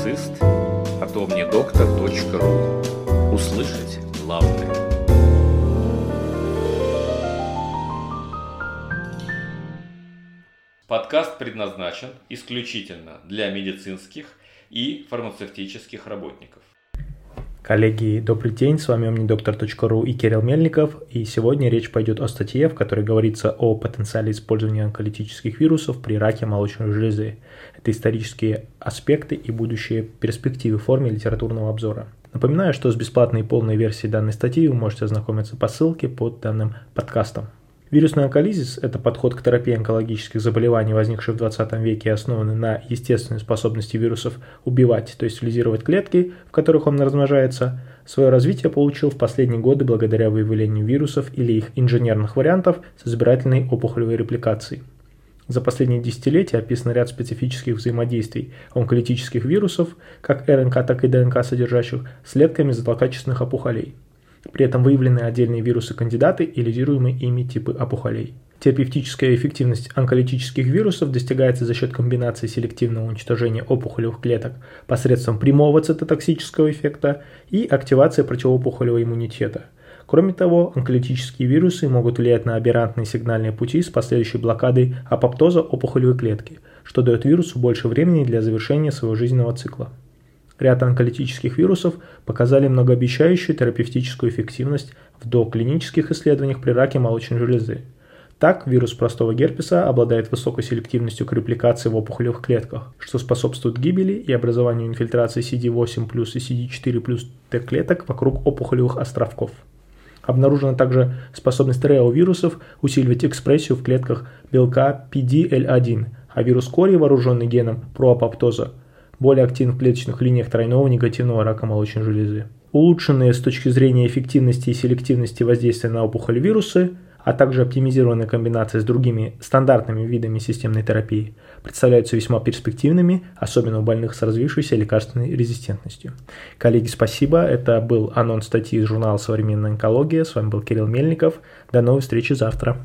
публицист, а то мне доктор.ру. Услышать главное. Подкаст предназначен исключительно для медицинских и фармацевтических работников. Коллеги, добрый день, с вами omnidoctor.ru и Кирилл Мельников, и сегодня речь пойдет о статье, в которой говорится о потенциале использования онколитических вирусов при раке молочной железы. Это исторические аспекты и будущие перспективы в форме литературного обзора. Напоминаю, что с бесплатной и полной версией данной статьи вы можете ознакомиться по ссылке под данным подкастом. Вирусный онколизис – это подход к терапии онкологических заболеваний, возникших в 20 веке основанный на естественной способности вирусов убивать, то есть лизировать клетки, в которых он размножается. Свое развитие получил в последние годы благодаря выявлению вирусов или их инженерных вариантов с избирательной опухолевой репликацией. За последние десятилетия описан ряд специфических взаимодействий онколитических вирусов, как РНК, так и ДНК содержащих, с клетками злокачественных опухолей – при этом выявлены отдельные вирусы-кандидаты и лидируемые ими типы опухолей. Терапевтическая эффективность онколитических вирусов достигается за счет комбинации селективного уничтожения опухолевых клеток посредством прямого цитотоксического эффекта и активации противоопухолевого иммунитета. Кроме того, онколитические вирусы могут влиять на аберрантные сигнальные пути с последующей блокадой апоптоза опухолевой клетки, что дает вирусу больше времени для завершения своего жизненного цикла. Ряд онколитических вирусов показали многообещающую терапевтическую эффективность в доклинических исследованиях при раке молочной железы. Так, вирус простого герпеса обладает высокой селективностью к репликации в опухолевых клетках, что способствует гибели и образованию инфильтрации CD8 плюс и CD4 плюс Т-клеток вокруг опухолевых островков. Обнаружена также способность реовирусов усиливать экспрессию в клетках белка PDL1, а вирус кори, вооруженный геном проапоптоза, более активен в клеточных линиях тройного негативного рака молочной железы. Улучшенные с точки зрения эффективности и селективности воздействия на опухоль вирусы, а также оптимизированная комбинация с другими стандартными видами системной терапии представляются весьма перспективными, особенно у больных с развившейся лекарственной резистентностью. Коллеги, спасибо. Это был анонс статьи из журнала «Современная онкология». С вами был Кирилл Мельников. До новой встречи завтра.